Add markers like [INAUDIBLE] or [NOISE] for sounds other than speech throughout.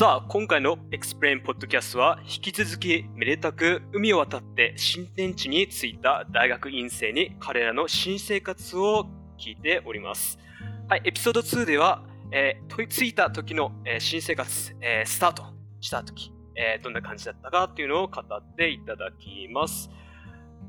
さあ、今回の Explain Podcast は引き続きめでたく海を渡って新天地に着いた大学院生に彼らの新生活を聞いております。はい、エピソード2では、えー、着いた時の、えー新生活、えースタートした時、えーどんな感じだったかっていうのを語っていただきます。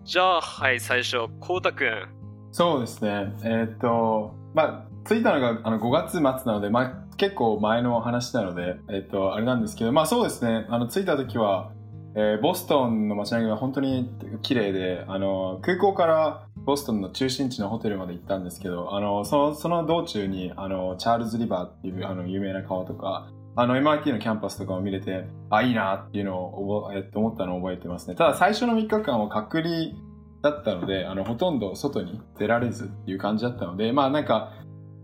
じゃあ、はい、最初、こうたくん。そうですね。えーっと、まあ、着いたのがあの5月末なので、まあ、結構前の話なので、えっと、あれなんですけど、まあそうですね。あの、着いた時は、えーボストンの街並みが本当に綺麗で、あの、空港からボストンの中心地のホテルまで行ったんですけど、あの、その、その道中に、あの、チャールズリバーっていう、あの、有名な川とか、あの、MIT のキャンパスとかを見れて、あ、いいなっていうのを覚え、えっと、思ったのを覚えてますね。ただ、最初の3日間は隔離だったので、あの、ほとんど外に出られずっていう感じだったので、まあなんか、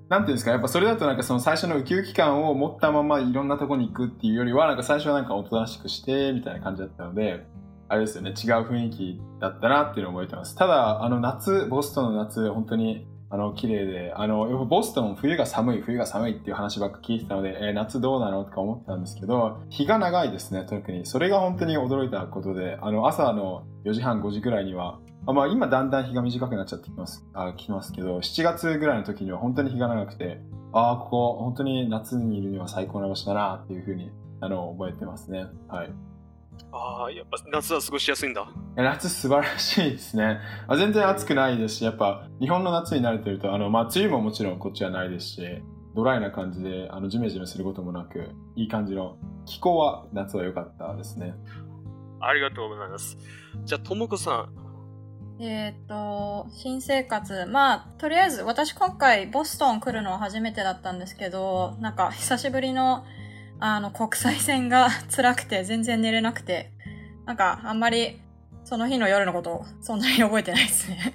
なんていうんですか、やっぱそれだとなんかその最初のウキウキ感を持ったままいろんなとこに行くっていうよりは、なんか最初はなんかおとなしくして、みたいな感じだったので、あれですよね、違う雰囲気だったなっていうのを覚えてます。ただ、あの夏、ボストンの夏、本当に、あの、綺麗で、あの、やっぱボストン冬が寒い、冬が寒いっていう話ばっか聞いてたので、えー夏どうなのとか思ったんですけど、日が長いですね、特に。それが本当に驚いたことで、あの、朝の4時半、5時ぐらいには、あまあ今だんだん日が短くなっちゃってきます、あきますけど、7月ぐらいの時には本当に日が長くて、ああ、ここ本当に夏にいるには最高な場所だなっていうふうに、あの、覚えてますね。はい。ああ、やっぱ夏は過ごしやすいんだ。え夏素晴らしいですね。あ全然暑くないですし、やっぱ日本の夏に慣れてると、あの、まあ、梅雨ももちろんこっちはないですし、ドライな感じで、あの、ジメジメすることもなく、いい感じの、気候は夏は良かったですね。ありがとうございます。じゃあ、ともこさん。えーっと、新生活。まあ、とりあえず、私今回ボストン来るのは初めてだったんですけど、なんか久しぶりの、あの、国際線が辛くて全然寝れなくて、なんかあんまりその日の夜のことそんなに覚えてないですね。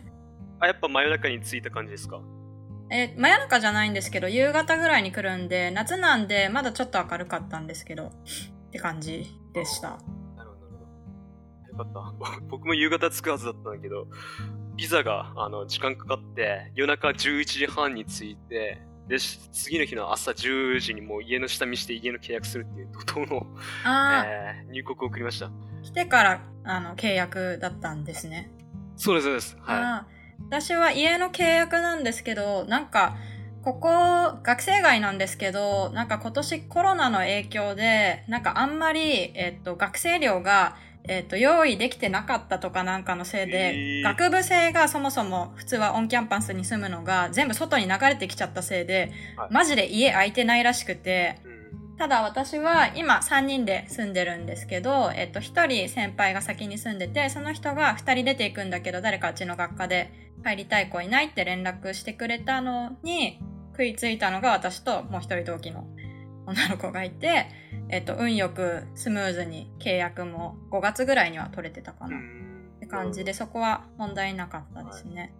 あ、やっぱ真夜中に着いた感じですか？え、真夜中じゃないんですけど、夕方ぐらいに来るんで、夏なんでまだちょっと明るかったんですけど、って感じでした。よかった。[LAUGHS] 僕も夕方着くはずだったんだけど、ビザがあの時間かかって、夜中11時半に着いて、で、し次の日の朝10時にもう家の下見して家の契約するっていう怒涛の、えー入国を送りました。来てからあの契約だったんですね。そうです、そうです。はあー私は家の契約なんですけど、なんか、ここ、学生街なんですけど、なんか今年コロナの影響で、なんかあんまり、えっと、学生寮が、えっと、用意できてなかったとかなんかのせいで、へー。学部生がそもそも普通はオンキャンパスに住むのが全部外に流れてきちゃったせいで、はい。マジで家空いてないらしくて、い。うん。ただ私は今3人で住んでるんですけど、えっと、1人先輩が先に住んでて、その人が2人出ていくんだけど、誰かうちの学科で入りたい子いないって連絡してくれたのに、食いついたのが私ともう1人同期の女の子がいて、えっと、運よくスムーズに契約も5月ぐらいには取れてたかな。っうん。て感じで、そこは問題なかったですね。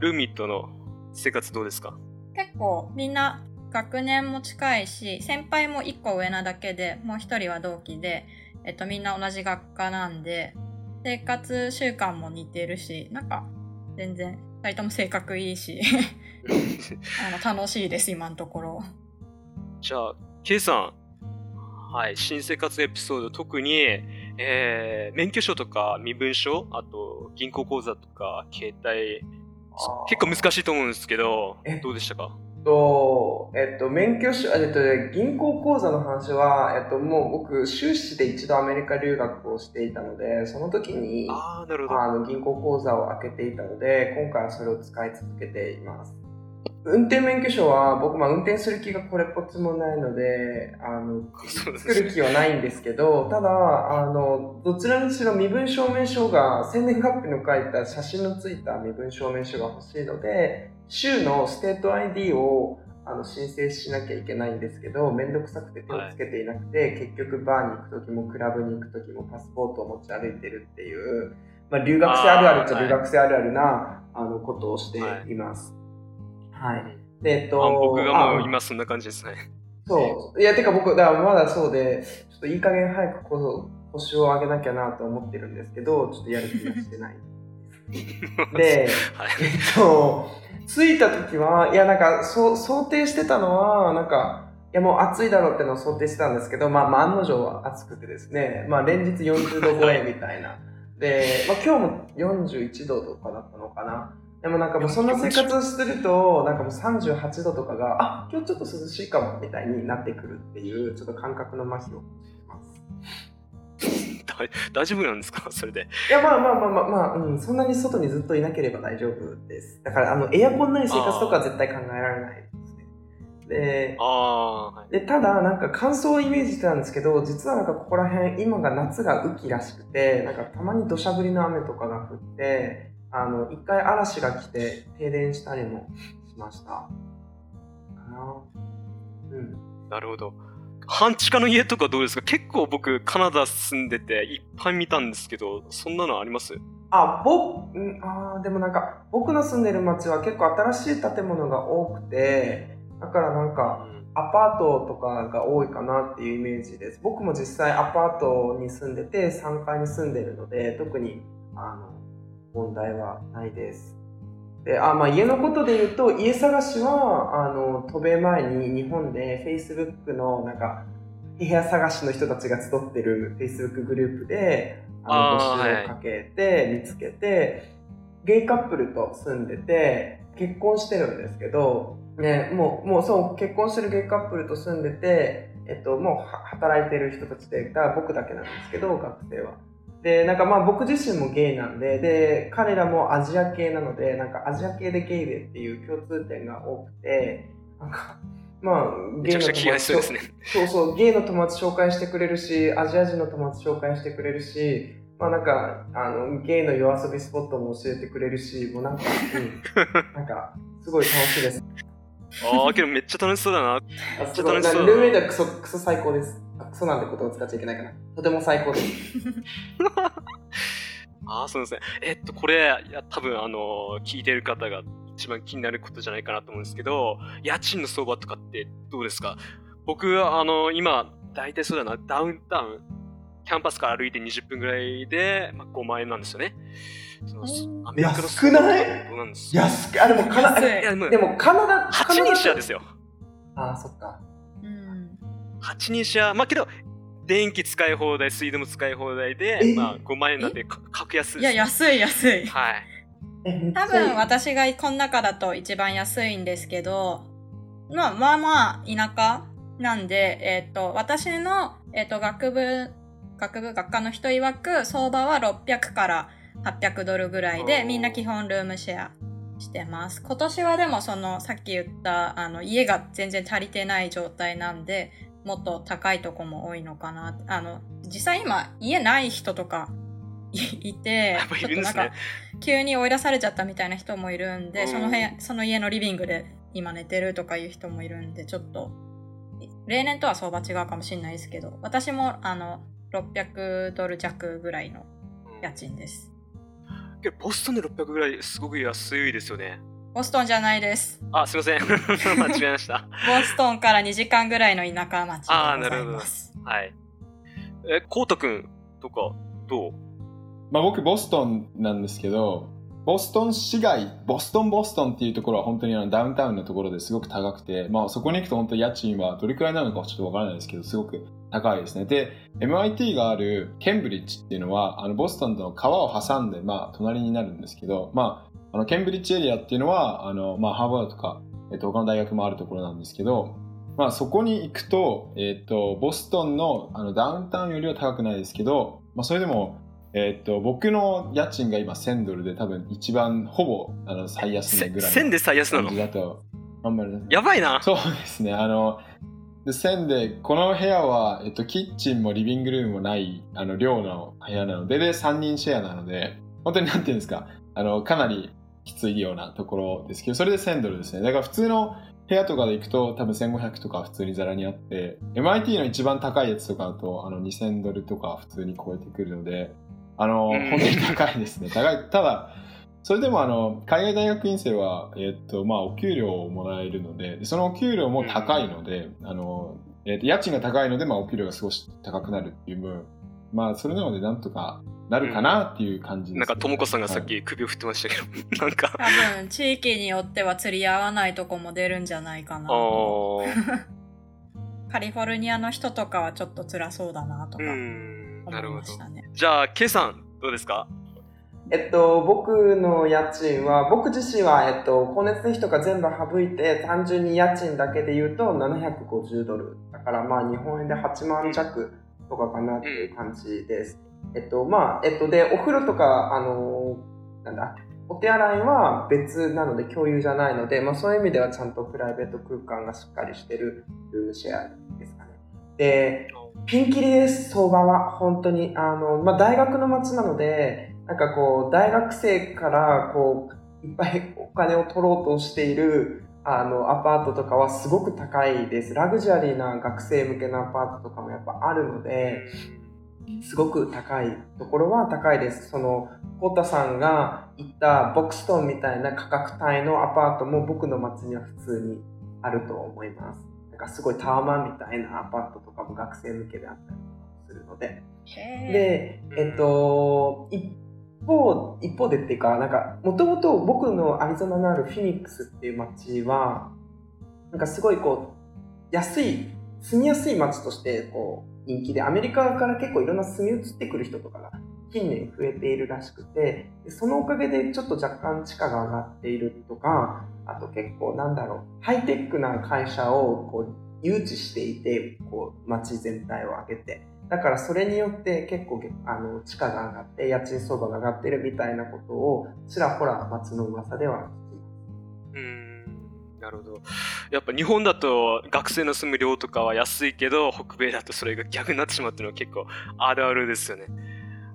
ルーミットの生活どうですか？結構みんな学年も近いし先輩も1個上なだけでもう1人は同期で、えっと、みんな同じ学科なんで生活習慣も似てるしなんか全然2人とも性格いいし [LAUGHS] あの楽しいです今のところ。じゃあ、ケイさん。はい、新生活エピソード、特に、えー、免許証とか身分証、あと銀行口座とか携帯、結構難しいと思うんですけどえ、どうでしたか？と、えっと、免許証、えっとね、銀行口座の話は、えっと、もう僕、修士で一度アメリカ留学をしていたので、その時に、ああ、なるほど。あの銀行口座を開けていたので、今回はそれを使い続けています。運転免許証は僕、まあ、運転する気がこれっぽっちもないので、あの、作る気はないんですけど、ただ、あの、どちらにしろ身分証明書が、生年月日の書いた写真のついた身分証明書が欲しいので、州のステート ID をあの申請しなきゃいけないんですけど、めんどくさくて手をつけていなくて、結局バーに行くときもクラブに行くときもパスポートを持ち歩いてるっていう、まあ、留学生あるあるっちゃ留学生あるあるな、あのことをしています。はい。で、えっと、あ僕がもうあ今そんな感じですね。そう。いや、てか僕、だからまだそうで、ちょっといい加減早くこそ腰を上げなきゃなと思ってるんですけど、ちょっとやる気がしてない。[LAUGHS] で、はい。えっと、着いた時は、いや、なんか、そう、想定してたのは、なんか、やもう暑いだろうってのを想定してたんですけど、まあ、まあ案の定は暑くてですね、まあ連日40度超えみたいな。で、まあ今日も41度とかだったのかな。でもなんかもうそんな生活をしてると、なんかもう38度とかが、あ、今日ちょっと涼しいかもみたいになってくるっていう、ちょっと感覚の麻痺をます。[LAUGHS] 大大丈夫なんですか？[LAUGHS] それで。いや、まあまあまあまあ、まあ、うん、そんなに外にずっといなければ大丈夫です。だから、あの、エアコンない生活とかは絶対考えられないですね。で。で、ただ、なんか乾燥をイメージしてたんですけど、実はなんかここら辺、今が夏が雨季らしくて、なんかたまに土砂降りの雨とかが降って、あの、一回嵐が来て停電したりもしました。かなうん。なるほど。半地下の家とかどうですか？結構僕カナダ住んでていっぱい見たんですけど、そんなのあります？あ、ぼ、んあーでもなんか、僕の住んでる町は結構新しい建物が多くて、だからなんか、アパートとかが多いかなっていうイメージです。僕も実際アパートに住んでて3階に住んでるので特にあの問題はないです。であまあ、家のことで言うと家探しはあの渡米前に日本で Facebook のなんか部屋探しの人たちが集ってる Facebook グループであの募集をかけて見つけて、ゲイカップルと住んでて結婚してるんですけどね、もう、もうそう、結婚してるゲイカップルと住んでて、えっと、もうは働いてる人たちで、だから僕だけなんですけど、学生は。で、なんかまあ僕自身もゲイなんで、で、彼らもアジア系なので、なんかアジア系でゲイでっていう共通点が多くて、なんか、まあ、めちゃくちゃ気が合いそうですね。そうそう、ゲイの友達紹介してくれるし、アジア人の友達紹介してくれるし、まあなんか、あの、ゲイの夜遊びスポットも教えてくれるし、もうなんか、うん、[LAUGHS] なんか、すごい楽しいです。ああ、けどめっちゃ楽しそうだな。あちすごいょっと楽しそうルームメイトはクソ、クソ最高です。あクソなんてことを使っちゃいけないかな。とても最高です。[LAUGHS] ああ、そうですね。えっと、これ、いや、多分、あの、聞いてる方が一番気になることじゃないかなと思うんですけど、家賃の相場とかってどうですか？僕、あの、今、大体そうだな、ダウンタウン、キャンパスから歩いて20分ぐらいで、まあ、5万円なんですよね。アメリカの安くないなんですか？安く、あ、でもカナ安いいや、もうでもカナダ、カ8ナダ人シェアですよ。あ、そっか。うん。8人シェア、まあけど、電気使い放題、水道も使い放題でえ、まあ5万円なんてか格安です、いや、安い安い。はい。多分私がこの中だと一番安いんですけど、まあまあまあ田舎なんで、えっ、と、私の、えっ、と、学部、学部学科の人曰く相場は600から800ドルぐらいで、みんな基本ルームシェアしてます。今年はでもその、さっき言った、あの、家が全然足りてない状態なんで、もっと高いとこも多いのかな。あの、実際今、家ない人とかいいて。急に追い出されちゃったみたいな人もいるんで、うんその部屋、その家のリビングで今寝てるとかいう人もいるんで、ちょっと、例年とは相場違うかもしれないですけど、私もあの、600ドル弱ぐらいの家賃です。ボストンで600ぐらいすごく安いですよね。ボストンじゃないです。あ、すいません。[LAUGHS] 間違えました。ボストンから2時間ぐらいの田舎町であーございなるほどます。はい。え、コウタくんとかどう？まあ、僕ボストンなんですけどボストン市街ボストンボストンっていうところは本当にあのダウンタウンのところですごく高くて、まあ、そこに行くと本当に家賃はどれくらいなのかちょっとわからないですけどすごく高いですねで MIT があるケンブリッジっていうのはあのボストンとの川を挟んで、まあ、隣になるんですけど、まあ、あのケンブリッジエリアっていうのはあの、まあ、ハーバードとか、えっと、他の大学もあるところなんですけどまあ、そこに行くと、えっと、ボストンのあのダウンタウンよりは高くないですけど、まあ、それでもえーっと僕の家賃が今1000ドルで多分一番ほぼあの最安値せぐらい1000で最安なの？だとあんまりやばいな。そうですね。あので1000でこの部屋は、えっと、キッチンもリビングルームもないあの寮の部屋なのでで3人シェアなので本当になんていうんですかあのかなりきついようなところですけどそれで1000ドルですね。だから普通の部屋とかで行くと多分1500とか普通にザラにあって MIT の一番高いやつとかだとあの2000ドルとか普通に超えてくるのであの、うん。本当に高いですね。高い。ただそれでもあの海外大学院生は、えっとまあ、お給料をもらえるのででそのお給料も高いので、あのえっと家賃が高いので、まあ、お給料が少し高くなるっていう分まあそれなのでなんとかなるかなっていう感じです、ねなんか、ともこさんがさっはいき首を振ってましたけど、[LAUGHS] なんか、多分、地域によっては釣り合わないとこも出るんじゃないかな。[LAUGHS] カリフォルニアの人とかはちょっと辛そうだなとかうん、なるほど思いまし。たね。じゃあ、K さん、どうですか？えっと、僕の家賃は、僕自身は、えっと、光熱費とか全部省いて、単純に家賃だけで言うと750ドル。だからまあ日本円で8万弱とかかなっていう感じです。えっと、まあ、えっと、で、お風呂とか、あの、なんだ、お手洗いは別なので共有じゃないので、まあそういう意味ではちゃんとプライベート空間がしっかりしてるルームシェアですかね。で、ピンキリです、相場は。本当に。あの、まあ、大学の街なので、なんかこう、大学生から、こう、いっぱいお金を取ろうとしている、あの、アパートとかはすごく高いです。ラグジュアリーな学生向けのアパートとかもやっぱあるので、すごく高いところは高いです。その、コータさんが言ったボクストンみたいな価格帯のアパートも僕の街には普通にあると思います。なんかすごいタワマンみたいなアパートとかも学生向けであったりするので。で、えっと、一方、一方でっていうか、なんか、もともと僕のアリゾナのあるフィニックスっていう街は、なんかすごいこう、安い、住みやすい街として、こう、人気で、アメリカから結構いろんな住み移ってくる人とかが近年増えているらしくて、そのおかげでちょっと若干地価が上がっているとか、あと結構なんだろう、ハイテックな会社をこう誘致していて、こう街全体を上げて、だからそれによって結構あの地価が上がって家賃相場が上がってるみたいなことをちらほら街の噂では聞きます。うん、なるほど。やっぱ日本だと学生の住む量とかは安いけど、北米だとそれが逆になってしまうっていうのは結構あるあるですよね。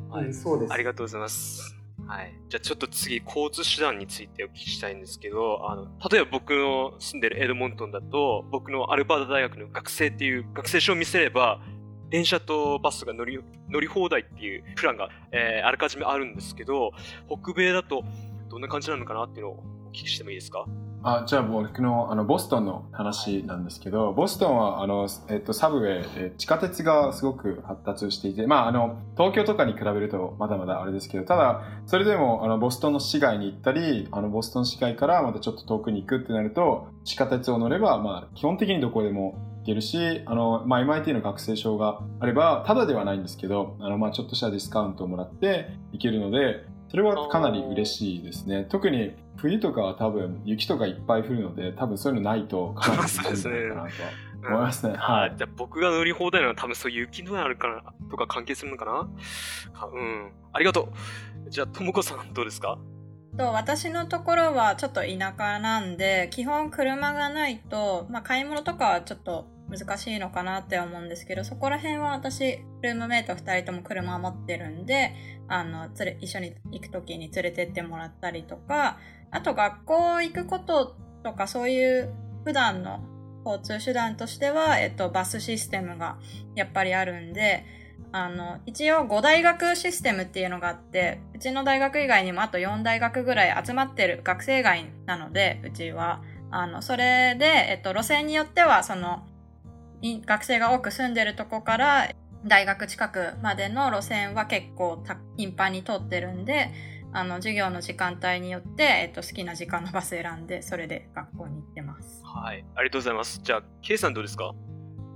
はいうん、そうです。ありがとうございます。はい。じゃあちょっと次、交通手段についてお聞きしたいんですけど、あの、例えば僕の住んでるエドモントンだと、僕のアルバータ大学の学生っていう学生証を見せれば、電車とバスが乗り乗り放題っていうプランが、えーあらかじめあるんですけど、北米だとどんな感じなのかなっていうのをお聞きしてもいいですか？あじゃあ僕のあのボストンの話なんですけど、ボストンはあの、えっと、サブウェイ、え地下鉄がすごく発達していて、まあ、あの東京とかに比べるとまだまだあれですけどただそれでもあのボストンの市街に行ったりあのボストン市街からまたちょっと遠くに行くってなると地下鉄を乗れば、まあ、基本的にどこでも行けるしあの、まあ、MIT の学生証があればただではないんですけどあの、まあ、ちょっとしたディスカウントをもらって行けるのでそれはかなり嬉しいですね。特に冬とかは多分雪とかいっぱい降るので、多分そういうのないとかなりそうですねいかなとは思いますね。[LAUGHS] はい。じゃあ僕が乗り放題なのは多分そういう雪のあるからとか関係するのかなかうん。ありがとう。じゃあ、ともこさんどうですか？と私のところはちょっと田舎なんで基本車がないと、まあ、買い物とかはちょっと難しいのかなって思うんですけどそこら辺は私ルームメイト2人とも車持ってるんであのつれ一緒に行く時に連れてってもらったりとかあと学校行くこととかそういう普段の交通手段としては、えっと、バスシステムがやっぱりあるんであの、一応5大学システムっていうのがあって、うちの大学以外にもあと4大学ぐらい集まってる学生街なので、うちは。あの、それで、えっと、路線によっては、その、学生が多く住んでるとこから、大学近くまでの路線は結構た頻繁に通ってるんで、あの、授業の時間帯によって、えっと、好きな時間のバス選んで、それで学校に行ってます。はい。ありがとうございます。じゃあ、K さんどうですか？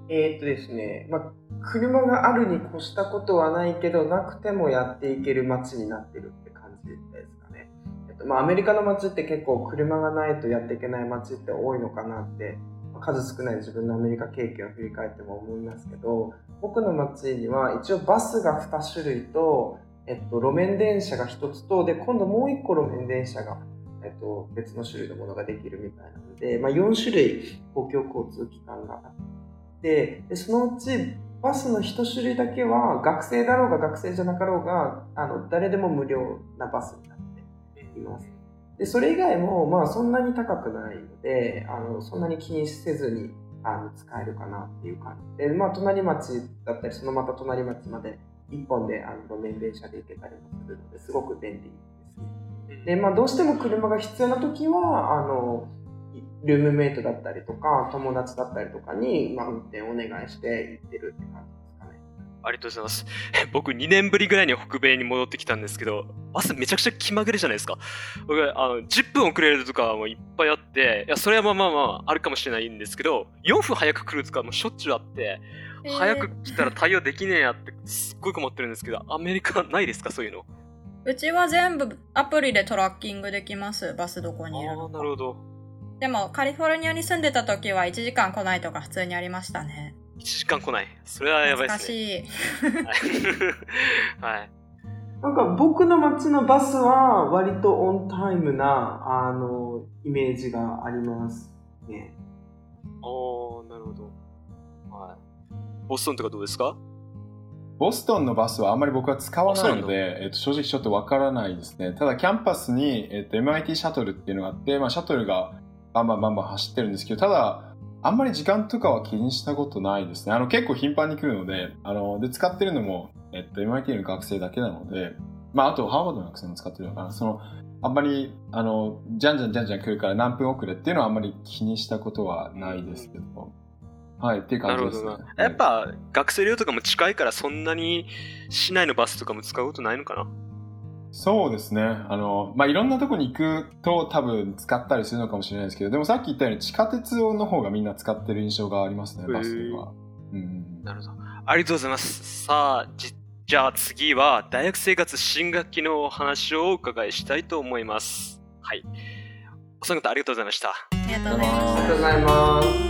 えーっとですね、まあ、車があるに越したことはないけど、なくてもやっていける街になってるって感じですかね。えっと、まあ、アメリカの街って結構車がないとやっていけない街って多いのかなって、まあ数少ない自分のアメリカ経験を振り返っても思いますけど、僕の街には一応バスが2種類と、えっと、路面電車が1つと、で、今度もう1個路面電車が、えっと、別の種類のものができるみたいなので、まあ、4種類公共交通機関があって、でそのうちバスの1種類だけは学生だろうが学生じゃなかろうがあの誰でも無料なバスになっています。でそれ以外も、まあ、そんなに高くないのであのそんなに気にせずにあの使えるかなっていう感じで、まあ、隣町だったりそのまた隣町まで1本であの路面電車で行けたりもするのですごく便利ですね。で、まあ、どうしても車が必要な時は、あの、ルームメイトだったりとか、友達だったりとかに、まあ、運転お願いして行ってるって感じ。ありがとうございます。[LAUGHS] 僕、2年ぶりぐらいに北米に戻ってきたんですけど、バスめちゃくちゃ気まぐれじゃないですか。僕、あの10分遅れるとかもいっぱいあって、いや、それはまあまあまあ、あるかもしれないんですけど、4分早く来るとかもしょっちゅうあって、えー早く来たら対応できねえやって、すっごい困ってるんですけど、アメリカないですか、そういうの。うちは全部アプリでトラッキングできます。バスどこにいるああ、のかなるほど。でもカリフォルニアに住んでた時は1時間来ないとか普通にありましたね。1時間来ない。それはやばいですね。しい。はい。はい。なんか僕の街のバスは割とオンタイムなあのイメージがありますね。おー、なるほど。はい。ボストンとかどうですか？ボストンのバスはあんまり僕は使わないので、えっと、正直ちょっとわからないですね。ただ、キャンパスに、えっと、MIT シャトルっていうのがあって、まあ、シャトルがバンバンバンバン走ってるんですけど、ただ、あんまり時間とかは気にしたことないですね。あの、結構頻繁に来るので、あの、で、使ってるのも、えっと、MIT の学生だけなので、まあ、あと、ハーバードの学生も使ってるのかな。その、あんまり、あの、じゃんじゃんじゃんじゃん来るから何分遅れっていうのはあんまり気にしたことはないですけど。はい、っていう感じですね。。やっぱ、学生寮とかも近いから、そんなに市内のバスとかも使うことないのかなそうですね。あの、まあ、いろんなとこに行くと多分使ったりするのかもしれないですけど、でもさっき言ったように地下鉄の方がみんな使ってる印象がありますね、バスでは。うん。なるほど。ありがとうございます。さあ、じじゃあ次は大学生活新学期のお話をお伺いしたいと思います。はい。お三方ありがとうございました。ありがとうございまありがすとうございます。